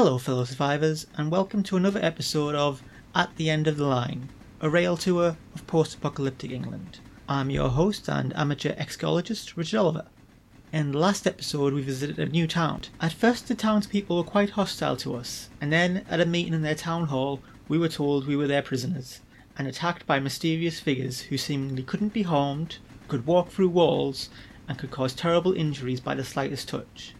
Hello, fellow survivors, and welcome to another episode of At the End of the Line, a rail tour of post apocalyptic England. I'm your host and amateur excologist, Richard Oliver. In the last episode, we visited a new town. At first, the townspeople were quite hostile to us, and then, at a meeting in their town hall, we were told we were their prisoners and attacked by mysterious figures who seemingly couldn't be harmed, could walk through walls, and could cause terrible injuries by the slightest touch.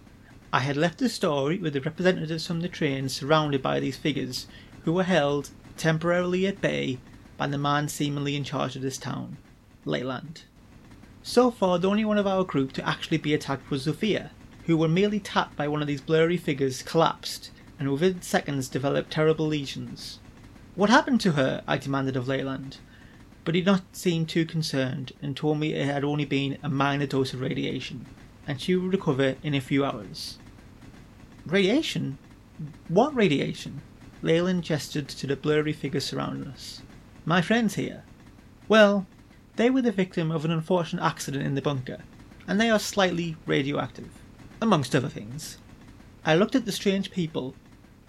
I had left the story with the representatives from the train surrounded by these figures, who were held, temporarily at bay, by the man seemingly in charge of this town, Leyland. So far, the only one of our group to actually be attacked was Sophia, who, when merely tapped by one of these blurry figures, collapsed and within seconds developed terrible lesions. What happened to her? I demanded of Leyland, but he did not seem too concerned and told me it had only been a minor dose of radiation and she would recover in a few hours. Radiation? What radiation? Leyland gestured to the blurry figures surrounding us. My friends here. Well, they were the victim of an unfortunate accident in the bunker, and they are slightly radioactive, amongst other things. I looked at the strange people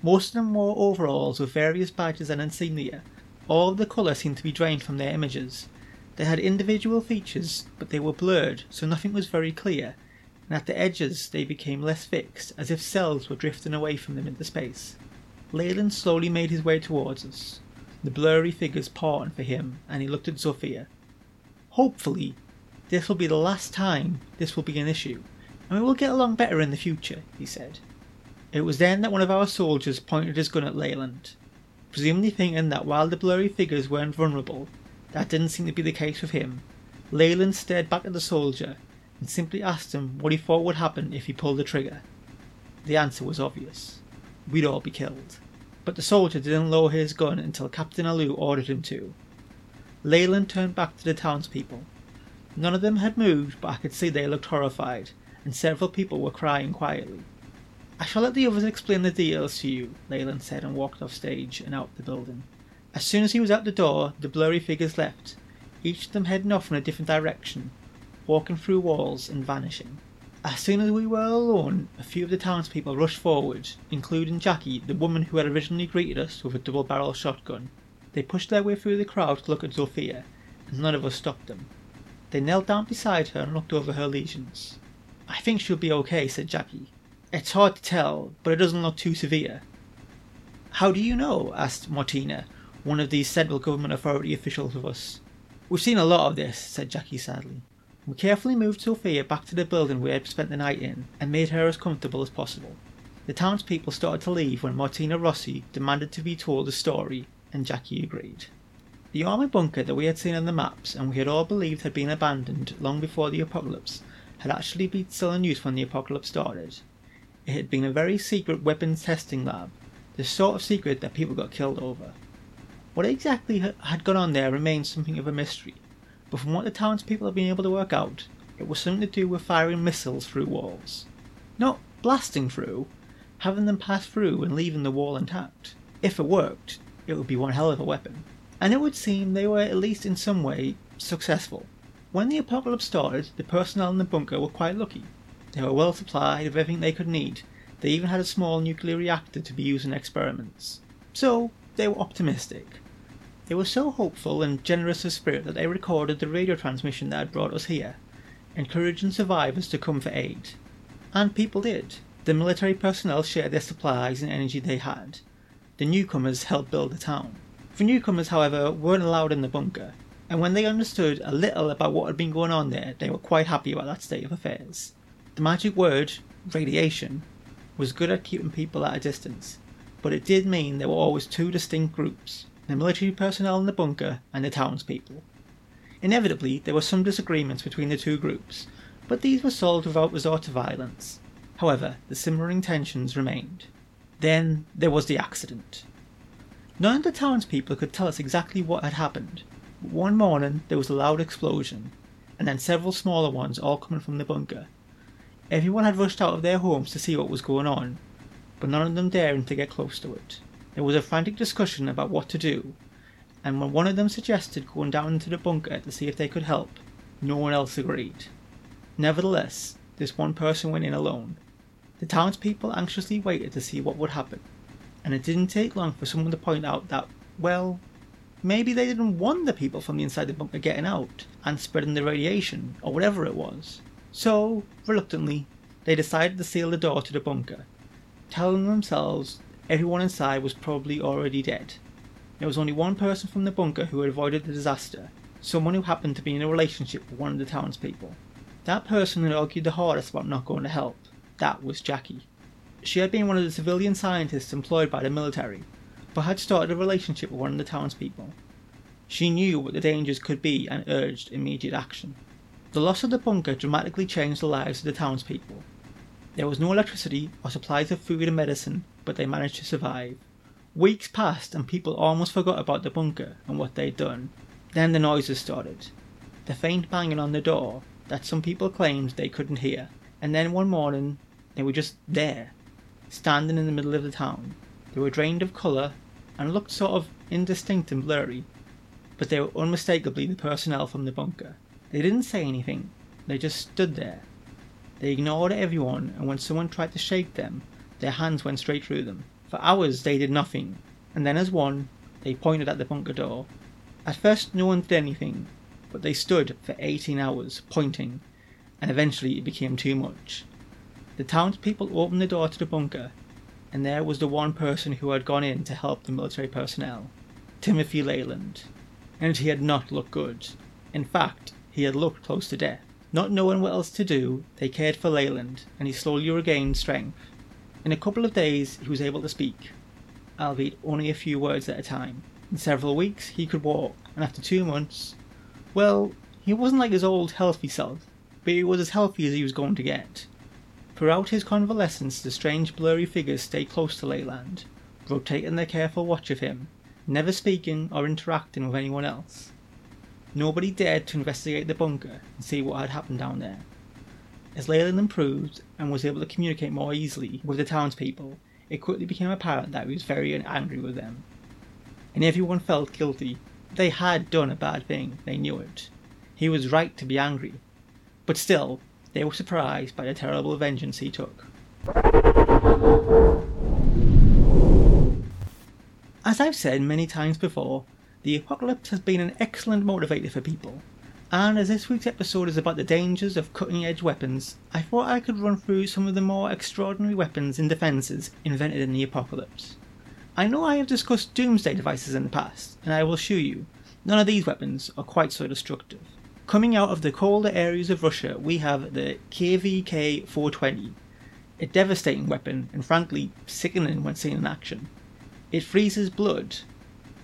most of them wore overalls with various badges and insignia. All of the colour seemed to be drained from their images. They had individual features, but they were blurred, so nothing was very clear, and at the edges they became less fixed, as if cells were drifting away from them into space. Leyland slowly made his way towards us, the blurry figures parting for him, and he looked at Sophia. Hopefully, this will be the last time this will be an issue, and we will get along better in the future, he said. It was then that one of our soldiers pointed his gun at Leyland, presumably thinking that while the blurry figures weren't vulnerable, that didn't seem to be the case with him. Leyland stared back at the soldier and simply asked him what he thought would happen if he pulled the trigger. The answer was obvious. We'd all be killed. But the soldier didn't lower his gun until Captain Alou ordered him to. Leyland turned back to the townspeople. None of them had moved, but I could see they looked horrified, and several people were crying quietly. I shall let the others explain the details to you, Leyland said and walked off stage and out the building. As soon as he was out the door, the blurry figures left, each of them heading off in a different direction, walking through walls and vanishing. As soon as we were alone, a few of the townspeople rushed forward, including Jackie, the woman who had originally greeted us with a double barrel shotgun. They pushed their way through the crowd to look at Sophia, and none of us stopped them. They knelt down beside her and looked over her lesions. I think she'll be okay, said Jackie. It's hard to tell, but it doesn't look too severe. How do you know? asked Martina, one of these central government authority officials of us. We've seen a lot of this, said Jackie sadly. We carefully moved Sophia back to the building we had spent the night in and made her as comfortable as possible. The townspeople started to leave when Martina Rossi demanded to be told the story, and Jackie agreed. The army bunker that we had seen on the maps and we had all believed had been abandoned long before the apocalypse had actually been still in use when the apocalypse started. It had been a very secret weapons testing lab, the sort of secret that people got killed over. What exactly had gone on there remains something of a mystery, but from what the townspeople have been able to work out, it was something to do with firing missiles through walls. Not blasting through, having them pass through and leaving the wall intact. If it worked, it would be one hell of a weapon. And it would seem they were, at least in some way, successful. When the apocalypse started, the personnel in the bunker were quite lucky. They were well supplied of everything they could need. They even had a small nuclear reactor to be used in experiments. So, they were optimistic. They were so hopeful and generous of spirit that they recorded the radio transmission that had brought us here, encouraging survivors to come for aid. And people did. The military personnel shared their supplies and energy they had. The newcomers helped build the town. The newcomers, however, weren't allowed in the bunker, and when they understood a little about what had been going on there, they were quite happy about that state of affairs. The magic word, radiation, was good at keeping people at a distance, but it did mean there were always two distinct groups the military personnel in the bunker and the townspeople. Inevitably, there were some disagreements between the two groups, but these were solved without resort to violence. However, the simmering tensions remained. Then there was the accident. None of the townspeople could tell us exactly what had happened, but one morning there was a loud explosion, and then several smaller ones all coming from the bunker. Everyone had rushed out of their homes to see what was going on, but none of them daring to get close to it. There was a frantic discussion about what to do, and when one of them suggested going down into the bunker to see if they could help, no one else agreed. Nevertheless, this one person went in alone. The townspeople anxiously waited to see what would happen, and it didn't take long for someone to point out that, well, maybe they didn't want the people from the inside the bunker getting out and spreading the radiation, or whatever it was. So, reluctantly, they decided to seal the door to the bunker, telling themselves everyone inside was probably already dead. There was only one person from the bunker who had avoided the disaster, someone who happened to be in a relationship with one of the townspeople. That person had argued the hardest about not going to help. That was Jackie. She had been one of the civilian scientists employed by the military, but had started a relationship with one of the townspeople. She knew what the dangers could be and urged immediate action. The loss of the bunker dramatically changed the lives of the townspeople. There was no electricity or supplies of food and medicine, but they managed to survive. Weeks passed and people almost forgot about the bunker and what they'd done. Then the noises started. The faint banging on the door that some people claimed they couldn't hear. And then one morning, they were just there, standing in the middle of the town. They were drained of colour and looked sort of indistinct and blurry, but they were unmistakably the personnel from the bunker. They didn't say anything, they just stood there. They ignored everyone, and when someone tried to shake them, their hands went straight through them. For hours they did nothing, and then as one, they pointed at the bunker door. At first no one did anything, but they stood for 18 hours, pointing, and eventually it became too much. The townspeople opened the door to the bunker, and there was the one person who had gone in to help the military personnel, Timothy Leyland. And he had not looked good. In fact, he had looked close to death. Not knowing what else to do, they cared for Leyland, and he slowly regained strength. In a couple of days, he was able to speak, albeit only a few words at a time. In several weeks, he could walk, and after two months, well, he wasn't like his old healthy self, but he was as healthy as he was going to get. Throughout his convalescence, the strange blurry figures stayed close to Leyland, rotating their careful watch of him, never speaking or interacting with anyone else. Nobody dared to investigate the bunker and see what had happened down there. As Leyland improved and was able to communicate more easily with the townspeople, it quickly became apparent that he was very angry with them. And everyone felt guilty. They had done a bad thing, they knew it. He was right to be angry. But still, they were surprised by the terrible vengeance he took. As I've said many times before, the apocalypse has been an excellent motivator for people, and as this week's episode is about the dangers of cutting edge weapons, I thought I could run through some of the more extraordinary weapons and defences invented in the apocalypse. I know I have discussed doomsday devices in the past, and I will assure you, none of these weapons are quite so destructive. Coming out of the colder areas of Russia, we have the KVK 420, a devastating weapon and frankly sickening when seen in action. It freezes blood.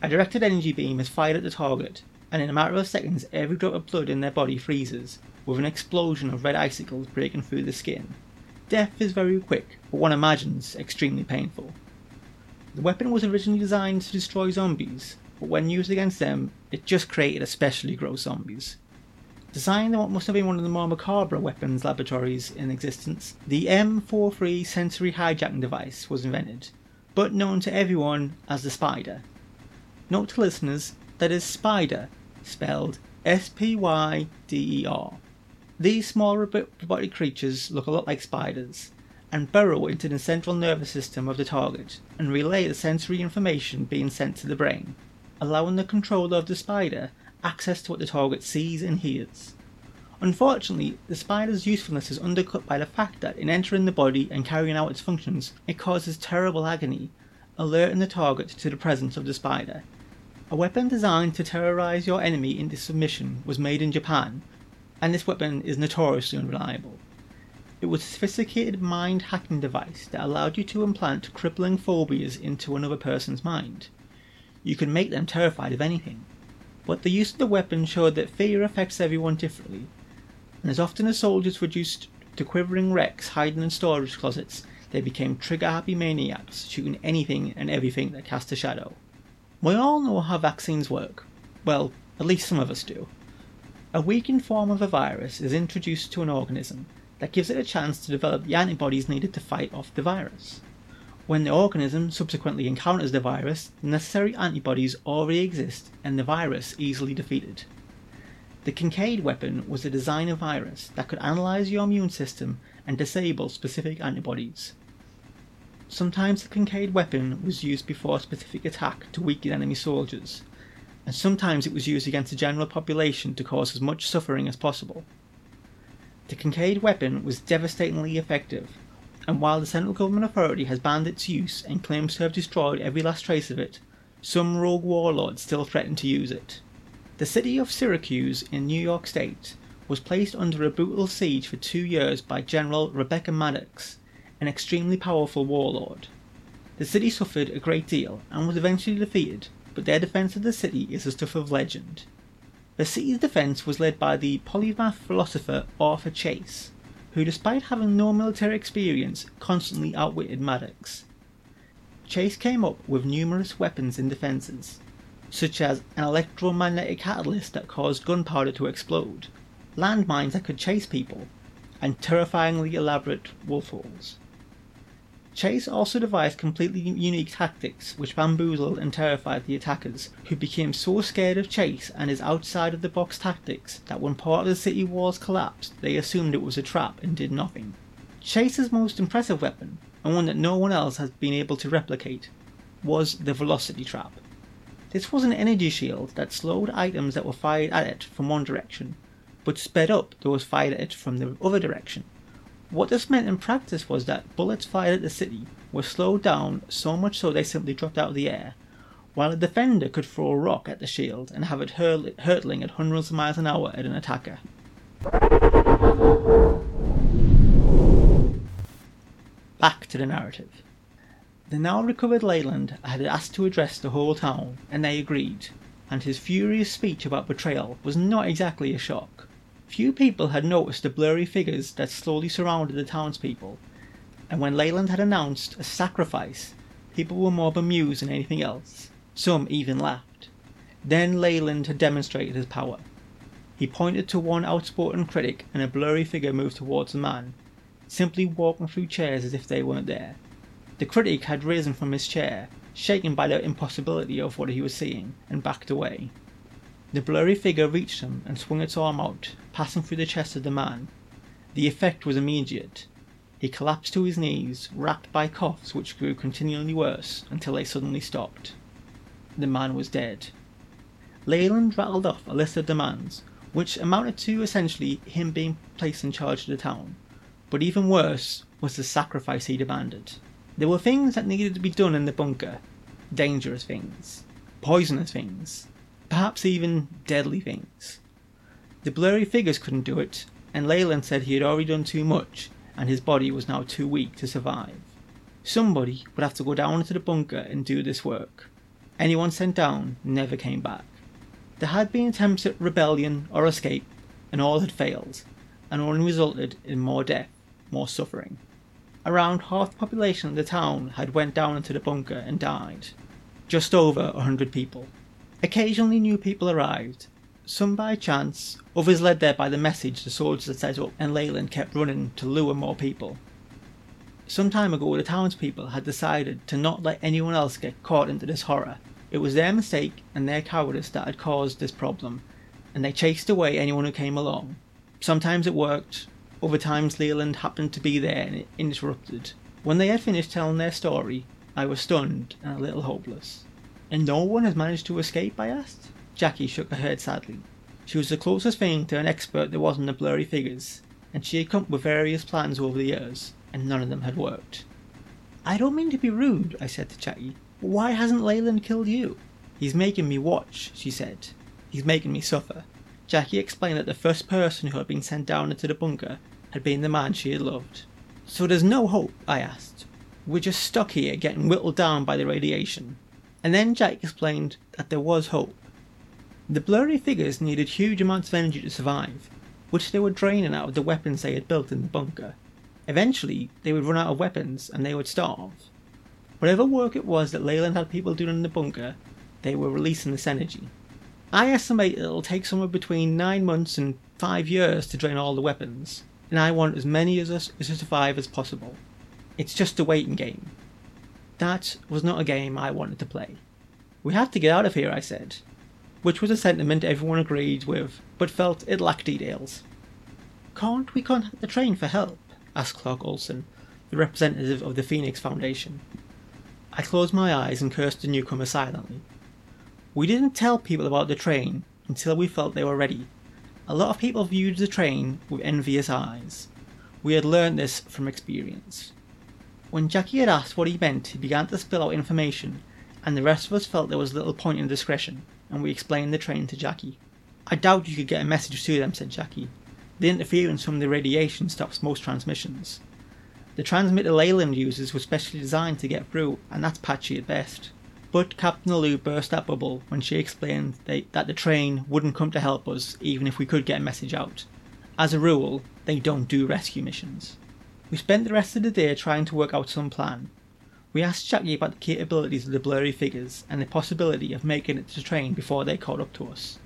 A directed energy beam is fired at the target, and in a matter of seconds every drop of blood in their body freezes, with an explosion of red icicles breaking through the skin. Death is very quick, but one imagines extremely painful. The weapon was originally designed to destroy zombies, but when used against them, it just created especially gross zombies. Designed in what must have been one of the more macabre weapons laboratories in existence, the M43 sensory hijacking device was invented, but known to everyone as the Spyder. Note to listeners that is Spyder, spelled S P Y D E R. These small robotic creatures look a lot like spiders and burrow into the central nervous system of the target and relay the sensory information being sent to the brain, allowing the controller of the spider access to what the target sees and hears. Unfortunately, the spider's usefulness is undercut by the fact that in entering the body and carrying out its functions, it causes terrible agony, alerting the target to the presence of the spider a weapon designed to terrorize your enemy into submission was made in Japan, and this weapon is notoriously unreliable. It was a sophisticated mind hacking device that allowed you to implant crippling phobias into another person's mind. You could make them terrified of anything. But the use of the weapon showed that fear affects everyone differently, and as often as soldiers reduced to quivering wrecks hiding in storage closets, they became trigger happy maniacs shooting anything and everything that cast a shadow. We all know how vaccines work. Well, at least some of us do. A weakened form of a virus is introduced to an organism that gives it a chance to develop the antibodies needed to fight off the virus. When the organism subsequently encounters the virus, the necessary antibodies already exist and the virus easily defeated. The Kincaid weapon was a designer virus that could analyze your immune system and disable specific antibodies. Sometimes the Kincaid weapon was used before a specific attack to weaken enemy soldiers, and sometimes it was used against the general population to cause as much suffering as possible. The Kincaid weapon was devastatingly effective, and while the central government authority has banned its use and claims to have destroyed every last trace of it, some rogue warlords still threaten to use it. The city of Syracuse in New York State was placed under a brutal siege for two years by General Rebecca Maddox, an extremely powerful warlord. The city suffered a great deal and was eventually defeated, but their defense of the city is the stuff of legend. The city's defense was led by the polymath philosopher Arthur Chase, who, despite having no military experience, constantly outwitted Maddox. Chase came up with numerous weapons and defenses, such as an electromagnetic catalyst that caused gunpowder to explode, landmines that could chase people, and terrifyingly elaborate wolf holes. Chase also devised completely unique tactics which bamboozled and terrified the attackers, who became so scared of Chase and his outside of the box tactics that when part of the city walls collapsed, they assumed it was a trap and did nothing. Chase's most impressive weapon, and one that no one else has been able to replicate, was the Velocity Trap. This was an energy shield that slowed items that were fired at it from one direction, but sped up those fired at it from the other direction. What this meant in practice was that bullets fired at the city were slowed down so much so they simply dropped out of the air, while a defender could throw a rock at the shield and have it hurl- hurtling at hundreds of miles an hour at an attacker. Back to the narrative. The now recovered Leyland had asked to address the whole town, and they agreed, and his furious speech about betrayal was not exactly a shock. Few people had noticed the blurry figures that slowly surrounded the townspeople, and when Leyland had announced a sacrifice, people were more bemused than anything else. Some even laughed. Then Leyland had demonstrated his power. He pointed to one outspoken critic, and a blurry figure moved towards the man, simply walking through chairs as if they weren't there. The critic had risen from his chair, shaken by the impossibility of what he was seeing, and backed away. The blurry figure reached him and swung its arm out, passing through the chest of the man. The effect was immediate. He collapsed to his knees, racked by coughs which grew continually worse until they suddenly stopped. The man was dead. Leyland rattled off a list of demands, which amounted to essentially him being placed in charge of the town. But even worse was the sacrifice he demanded. There were things that needed to be done in the bunker dangerous things, poisonous things, perhaps even deadly things. The blurry figures couldn't do it, and Leyland said he had already done too much, and his body was now too weak to survive. Somebody would have to go down into the bunker and do this work. Anyone sent down never came back. There had been attempts at rebellion or escape, and all had failed, and only resulted in more death, more suffering. Around half the population of the town had went down into the bunker and died. Just over a hundred people. Occasionally new people arrived, some by chance, others led there by the message the soldiers had set up, and Leyland kept running to lure more people. Some time ago, the townspeople had decided to not let anyone else get caught into this horror. It was their mistake and their cowardice that had caused this problem, and they chased away anyone who came along. Sometimes it worked, other times Leyland happened to be there and it interrupted. When they had finished telling their story, I was stunned and a little hopeless. And no one has managed to escape? I asked. Jackie shook her head sadly. She was the closest thing to an expert there was in the blurry figures, and she had come up with various plans over the years, and none of them had worked. I don't mean to be rude, I said to Jackie, but why hasn't Leyland killed you? He's making me watch, she said. He's making me suffer. Jackie explained that the first person who had been sent down into the bunker had been the man she had loved. So there's no hope? I asked. We're just stuck here getting whittled down by the radiation. And then Jack explained that there was hope. The blurry figures needed huge amounts of energy to survive, which they were draining out of the weapons they had built in the bunker. Eventually, they would run out of weapons and they would starve. Whatever work it was that Leyland had people doing in the bunker, they were releasing this energy. I estimate it'll take somewhere between 9 months and 5 years to drain all the weapons, and I want as many of us to survive as possible. It's just a waiting game. That was not a game I wanted to play. We have to get out of here, I said. which was a sentiment everyone agreed with, but felt it lacked details. Can't we contact the train for help? asked Clark Olson, the representative of the Phoenix Foundation. I closed my eyes and cursed the newcomer silently. We didn't tell people about the train until we felt they were ready. A lot of people viewed the train with envious eyes. We had learned this from experience. When Jackie had asked what he meant, he began to spill out information, and the rest of us felt there was little point in discretion, and we explained the train to Jackie. I doubt you could get a message to them, said Jackie. The interference from the radiation stops most transmissions. The transmitter Leyland uses was specially designed to get through, and that's patchy at best. But Captain Alou burst that bubble when she explained they, that the train wouldn't come to help us even if we could get a message out. As a rule, they don't do rescue missions. We spent the rest of the day trying to work out some plan. We asked Jackie about the capabilities of the blurry figures and the possibility of making it to the train before they caught up to us.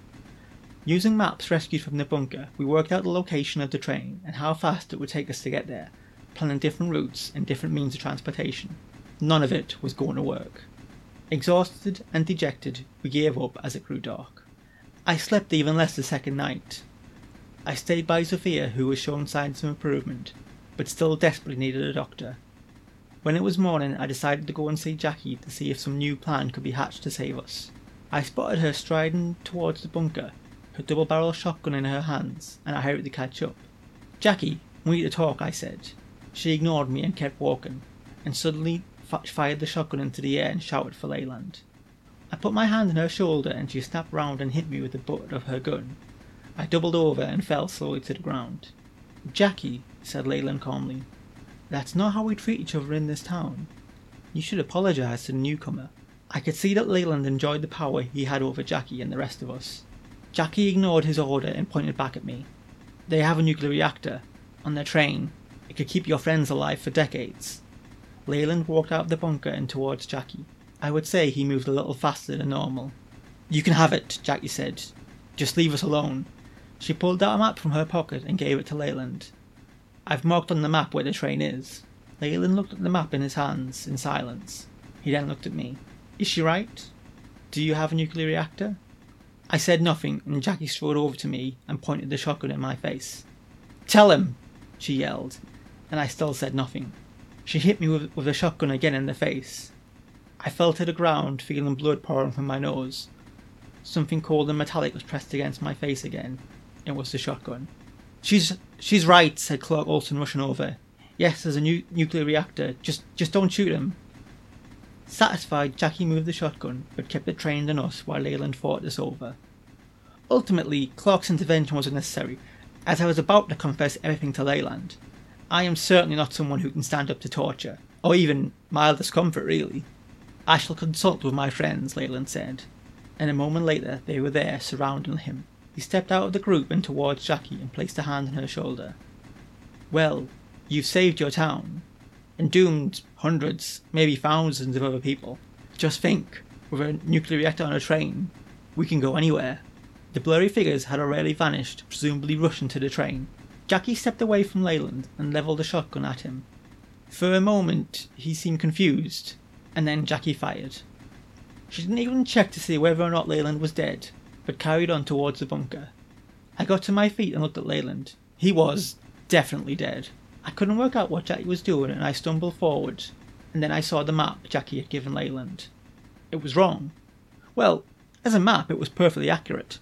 Using maps rescued from the bunker, we worked out the location of the train and how fast it would take us to get there, planning different routes and different means of transportation. None of it was going to work. Exhausted and dejected, we gave up as it grew dark. I slept even less the second night. I stayed by Sophia, who was showing signs of improvement, but still desperately needed a doctor. When it was morning, I decided to go and see Jackie to see if some new plan could be hatched to save us. I spotted her striding towards the bunker, her double barrel shotgun in her hands, and I hurried to catch up. Jackie, we need to talk, I said. She ignored me and kept walking, and suddenly fired the shotgun into the air and shouted for Leyland. I put my hand on her shoulder and she snapped round and hit me with the butt of her gun. I doubled over and fell slowly to the ground. Jackie, said Leyland calmly, that's not how we treat each other in this town. You should apologize to the newcomer. I could see that Leyland enjoyed the power he had over Jackie and the rest of us. Jackie ignored his order and pointed back at me. They have a nuclear reactor on their train. It could keep your friends alive for decades. Leyland walked out of the bunker and towards Jackie. I would say he moved a little faster than normal. You can have it, Jackie said. Just leave us alone. She pulled out a map from her pocket and gave it to Leyland. I've marked on the map where the train is. Leyland looked at the map in his hands in silence. He then looked at me. Is she right? Do you have a nuclear reactor? I said nothing, and Jackie strode over to me and pointed the shotgun in my face. Tell him! she yelled, and I still said nothing. She hit me with, with the shotgun again in the face. I fell to the ground, feeling blood pouring from my nose. Something cold and metallic was pressed against my face again. It was the shotgun. She's she's right, said Clark Olson, rushing over. Yes, there's a nu- nuclear reactor. Just just don't shoot him. Satisfied, Jackie moved the shotgun, but kept it trained on us while Leyland fought this over. Ultimately, Clark's intervention was unnecessary, as I was about to confess everything to Leyland. I am certainly not someone who can stand up to torture, or even mild discomfort, really. I shall consult with my friends, Leyland said, and a moment later they were there surrounding him. He stepped out of the group and towards Jackie and placed a hand on her shoulder. Well, you've saved your town, and doomed hundreds, maybe thousands of other people. Just think, with a nuclear reactor on a train, we can go anywhere. The blurry figures had already vanished, presumably rushing to the train. Jackie stepped away from Leyland and levelled a shotgun at him. For a moment, he seemed confused, and then Jackie fired. She didn't even check to see whether or not Leyland was dead, but carried on towards the bunker. I got to my feet and looked at Leyland. He was definitely dead. I couldn't work out what Jackie was doing, and I stumbled forward, and then I saw the map Jackie had given Leyland. It was wrong. Well, as a map, it was perfectly accurate,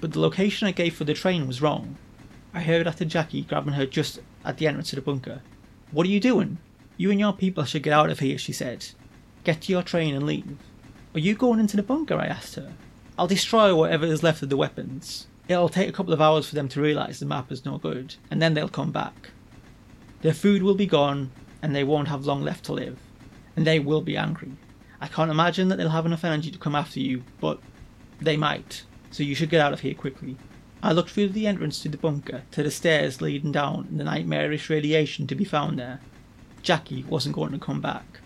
but the location I gave for the train was wrong. I heard after Jackie grabbing her just at the entrance to the bunker. What are you doing? You and your people should get out of here, she said. Get to your train and leave. Are you going into the bunker? I asked her. I'll destroy whatever is left of the weapons. It'll take a couple of hours for them to realise the map is no good, and then they'll come back. Their food will be gone, and they won't have long left to live. And they will be angry. I can't imagine that they'll have enough energy to come after you, but they might, so you should get out of here quickly. I looked through the entrance to the bunker to the stairs leading down and the nightmarish radiation to be found there. Jackie wasn't going to come back.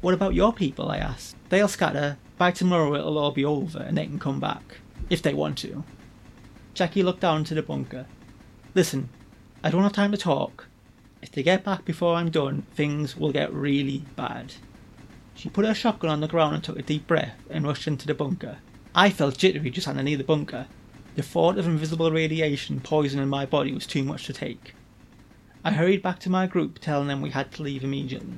What about your people? I asked. They'll scatter, by tomorrow it'll all be over and they can come back. If they want to. Jackie looked down into the bunker. Listen, I don't have time to talk. If they get back before I'm done, things will get really bad. She put her shotgun on the ground and took a deep breath and rushed into the bunker. I felt jittery just underneath the bunker. The thought of invisible radiation poisoning my body was too much to take. I hurried back to my group, telling them we had to leave immediately.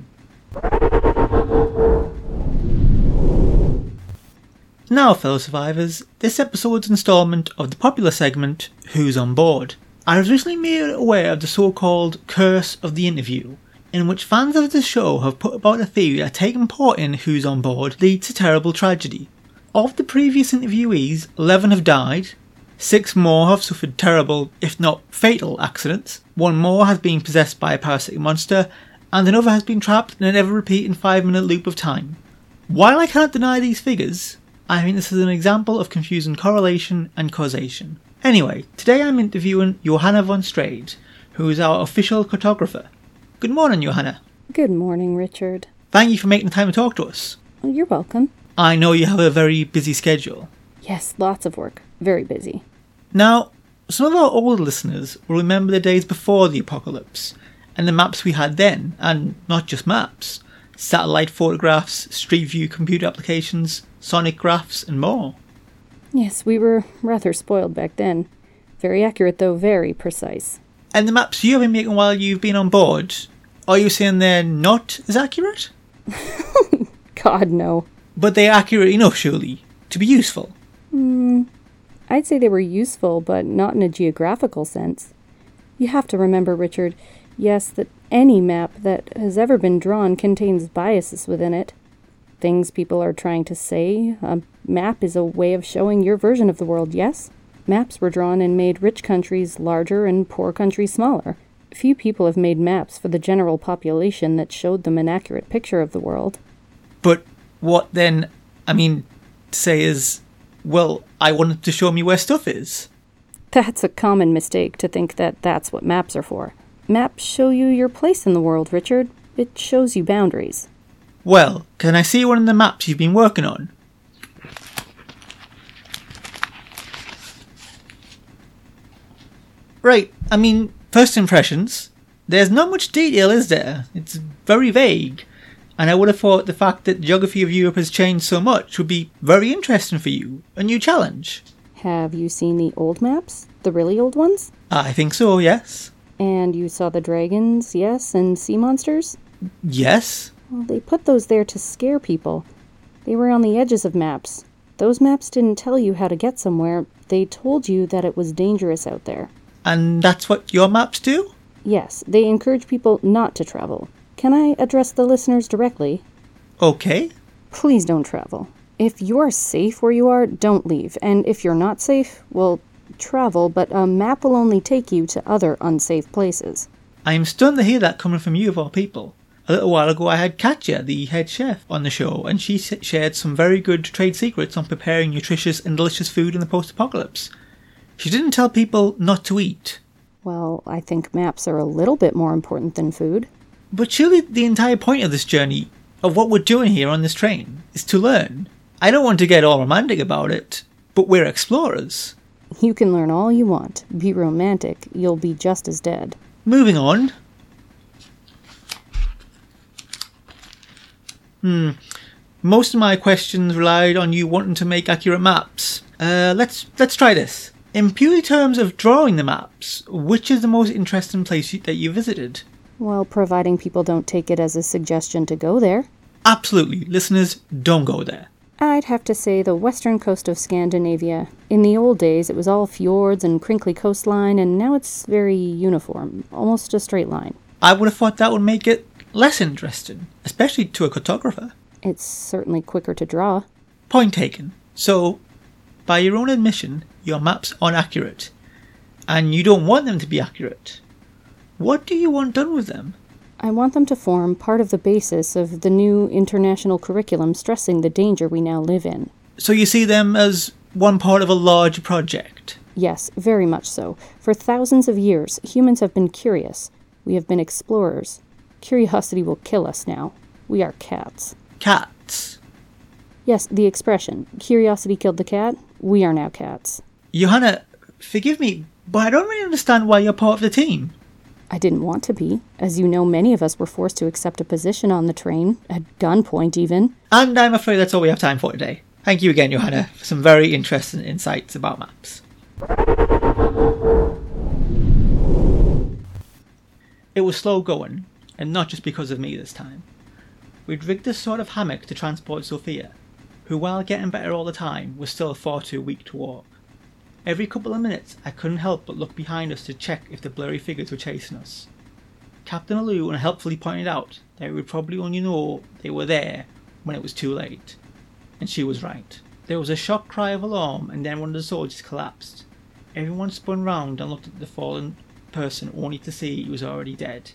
Now, fellow survivors, this episode's installment of the popular segment Who's on Board. I was recently made aware of the so called Curse of the Interview, in which fans of the show have put about a theory that taking part in Who's on Board leads to terrible tragedy. Of the previous interviewees, 11 have died, 6 more have suffered terrible, if not fatal, accidents, 1 more has been possessed by a parasitic monster, and another has been trapped in an ever repeating 5 minute loop of time. While I cannot deny these figures, I think this is an example of confusing correlation and causation. Anyway, today I'm interviewing Johanna von Strade, who is our official cartographer. Good morning, Johanna. Good morning, Richard. Thank you for making the time to talk to us. Well, you're welcome. I know you have a very busy schedule. Yes, lots of work. Very busy. Now, some of our old listeners will remember the days before the apocalypse and the maps we had then, and not just maps satellite photographs, street view computer applications, sonic graphs, and more. Yes, we were rather spoiled back then. Very accurate, though very precise. And the maps you have been making while you've been on board, are you saying they're not as accurate? God, no. But they're accurate enough, surely, to be useful. Hmm. I'd say they were useful, but not in a geographical sense. You have to remember, Richard, yes, that any map that has ever been drawn contains biases within it. Things people are trying to say. A map is a way of showing your version of the world, yes? Maps were drawn and made rich countries larger and poor countries smaller. Few people have made maps for the general population that showed them an accurate picture of the world. But what then, I mean, say is, well, I wanted to show me where stuff is. That's a common mistake to think that that's what maps are for. Maps show you your place in the world, Richard. It shows you boundaries. Well, can I see one of the maps you've been working on? Right, I mean, first impressions. There's not much detail, is there? It's very vague. And I would have thought the fact that the geography of Europe has changed so much would be very interesting for you. A new challenge. Have you seen the old maps? The really old ones? I think so, yes. And you saw the dragons, yes, and sea monsters? Yes. Well, they put those there to scare people. They were on the edges of maps. Those maps didn't tell you how to get somewhere, they told you that it was dangerous out there. And that's what your maps do? Yes, they encourage people not to travel. Can I address the listeners directly? Okay. Please don't travel. If you're safe where you are, don't leave. And if you're not safe, well, travel, but a map will only take you to other unsafe places. I am stunned to hear that coming from you, of all people. A little while ago, I had Katya, the head chef, on the show, and she shared some very good trade secrets on preparing nutritious and delicious food in the post apocalypse. She didn't tell people not to eat. Well, I think maps are a little bit more important than food. But surely the entire point of this journey, of what we're doing here on this train, is to learn. I don't want to get all romantic about it, but we're explorers. You can learn all you want. Be romantic, you'll be just as dead. Moving on. Hmm. Most of my questions relied on you wanting to make accurate maps. Uh, let's let's try this. In purely terms of drawing the maps, which is the most interesting place that you visited? Well, providing people don't take it as a suggestion to go there. Absolutely. Listeners, don't go there. I'd have to say the western coast of Scandinavia. In the old days, it was all fjords and crinkly coastline, and now it's very uniform, almost a straight line. I would have thought that would make it less interesting, especially to a cartographer. It's certainly quicker to draw. Point taken. So, by your own admission, your maps aren't accurate, and you don't want them to be accurate. What do you want done with them? I want them to form part of the basis of the new international curriculum stressing the danger we now live in. So you see them as one part of a large project? Yes, very much so. For thousands of years, humans have been curious. We have been explorers. Curiosity will kill us now. We are cats. Cats? Yes, the expression, curiosity killed the cat, we are now cats. Johanna, forgive me, but I don't really understand why you're part of the team. I didn't want to be. As you know, many of us were forced to accept a position on the train, at gunpoint even. And I'm afraid that's all we have time for today. Thank you again, Johanna, for some very interesting insights about maps. It was slow going, and not just because of me this time. We'd rigged a sort of hammock to transport Sophia, who, while getting better all the time, was still far too weak to walk. Every couple of minutes, I couldn't help but look behind us to check if the blurry figures were chasing us. Captain Alou unhelpfully pointed out that we would probably only know they were there when it was too late. And she was right. There was a shocked cry of alarm, and then one of the soldiers collapsed. Everyone spun round and looked at the fallen person only to see he was already dead,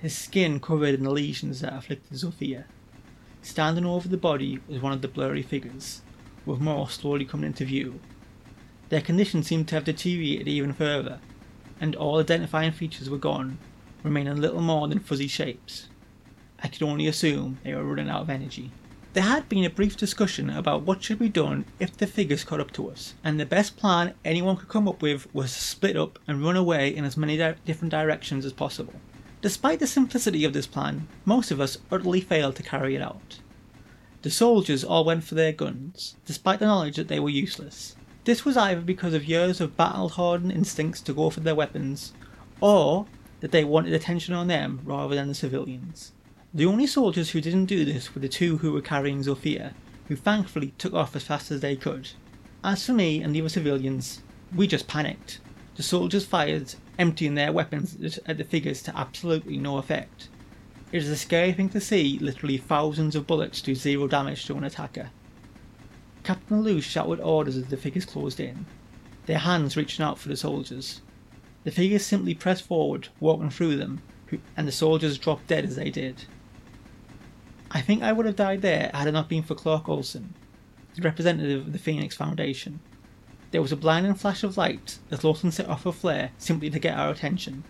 his skin covered in the lesions that afflicted Sophia. Standing over the body was one of the blurry figures, with more slowly coming into view. Their condition seemed to have deteriorated even further, and all identifying features were gone, remaining little more than fuzzy shapes. I could only assume they were running out of energy. There had been a brief discussion about what should be done if the figures caught up to us, and the best plan anyone could come up with was to split up and run away in as many di- different directions as possible. Despite the simplicity of this plan, most of us utterly failed to carry it out. The soldiers all went for their guns, despite the knowledge that they were useless. This was either because of years of battle hardened instincts to go for their weapons, or that they wanted attention on them rather than the civilians. The only soldiers who didn't do this were the two who were carrying Sophia, who thankfully took off as fast as they could. As for me and the other civilians, we just panicked. The soldiers fired, emptying their weapons at the figures to absolutely no effect. It is a scary thing to see literally thousands of bullets do zero damage to an attacker. Captain Alou shouted orders as the figures closed in, their hands reaching out for the soldiers. The figures simply pressed forward, walking through them, and the soldiers dropped dead as they did. I think I would have died there had it not been for Clark Olson, the representative of the Phoenix Foundation. There was a blinding flash of light as Olson set off a flare simply to get our attention.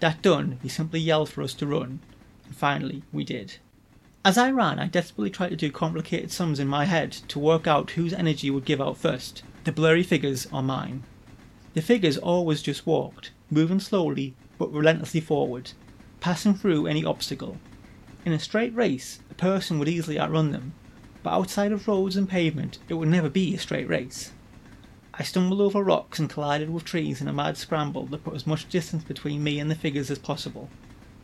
That done, he simply yelled for us to run, and finally we did. As I ran, I desperately tried to do complicated sums in my head to work out whose energy would give out first, the blurry figures or mine. The figures always just walked, moving slowly but relentlessly forward, passing through any obstacle. In a straight race, a person would easily outrun them, but outside of roads and pavement, it would never be a straight race. I stumbled over rocks and collided with trees in a mad scramble that put as much distance between me and the figures as possible.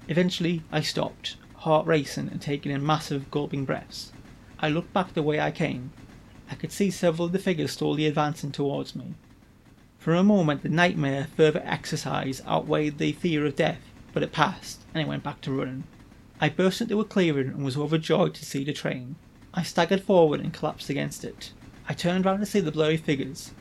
Eventually, I stopped, heart racing and taking in massive, gulping breaths. I looked back the way I came. I could see several of the figures slowly advancing towards me. For a moment, the nightmare further exercise outweighed the fear of death, but it passed, and I went back to running. I burst into a clearing and was overjoyed to see the train. I staggered forward and collapsed against it. I turned round to see the blurry figures,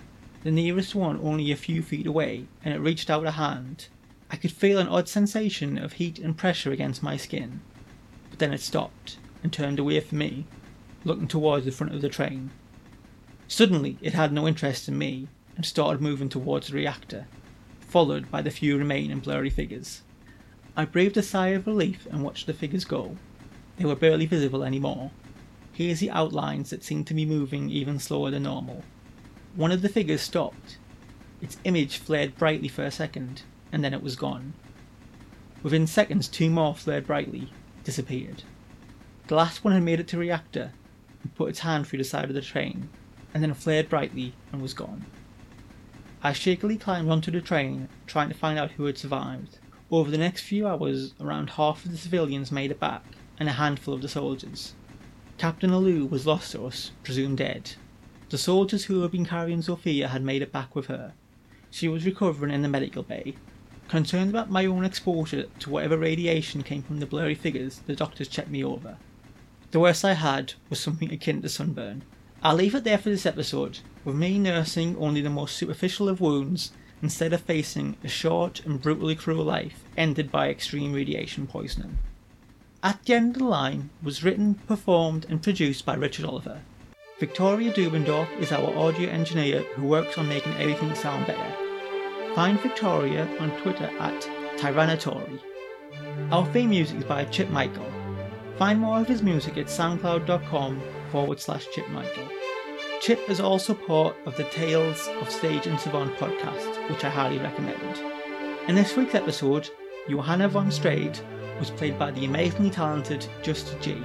the nearest one only a few feet away, and it reached out a hand. I could feel an odd sensation of heat and pressure against my skin but then it stopped and turned away from me, looking towards the front of the train. Suddenly, it had no interest in me and started moving towards the reactor, followed by the few remaining blurry figures. I breathed a sigh of relief and watched the figures go. They were barely visible anymore, hazy outlines that seemed to be moving even slower than normal. One of the figures stopped. Its image flared brightly for a second, and then it was gone. Within seconds, two more flared brightly, disappeared. The last one had made it to reactor and put its hand through the side of the train, and then flared brightly and was gone. I shakily climbed onto the train, trying to find out who had survived. Over the next few hours, around half of the civilians made it back, and a handful of the soldiers. Captain Alou was lost to us, presumed dead. The soldiers who had been carrying Sophia had made it back with her. She was recovering in the medical bay, Concerned about my own exposure to whatever radiation came from the blurry figures, the doctors checked me over. The worst I had was something akin to sunburn. I'll leave it there for this episode, with me nursing only the most superficial of wounds instead of facing a short and brutally cruel life ended by extreme radiation poisoning. At the End of the Line was written, performed, and produced by Richard Oliver. Victoria Dubendorf is our audio engineer who works on making everything sound better. Find Victoria on Twitter at Tyrannotori. Our theme music is by Chip Michael. Find more of his music at soundcloud.com forward slash Chip Michael. Chip is also part of the Tales of Stage and Savant podcast, which I highly recommend. In this week's episode, Johanna von Strade was played by the amazingly talented Just G,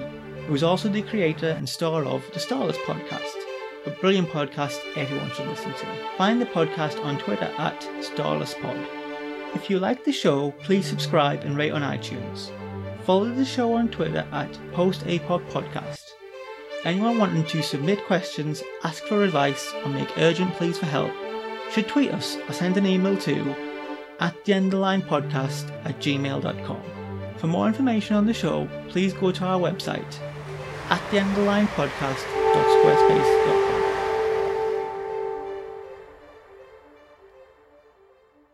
who is also the creator and star of the Starless podcast. a brilliant podcast everyone should listen to. Find the podcast on Twitter at StarlessPod. If you like the show, please subscribe and rate on iTunes. Follow the show on Twitter at PostAPod Podcast. Anyone wanting to submit questions, ask for advice, or make urgent pleas for help should tweet us or send an email to at the at gmail.com. For more information on the show, please go to our website at the podcast.squarespace.com.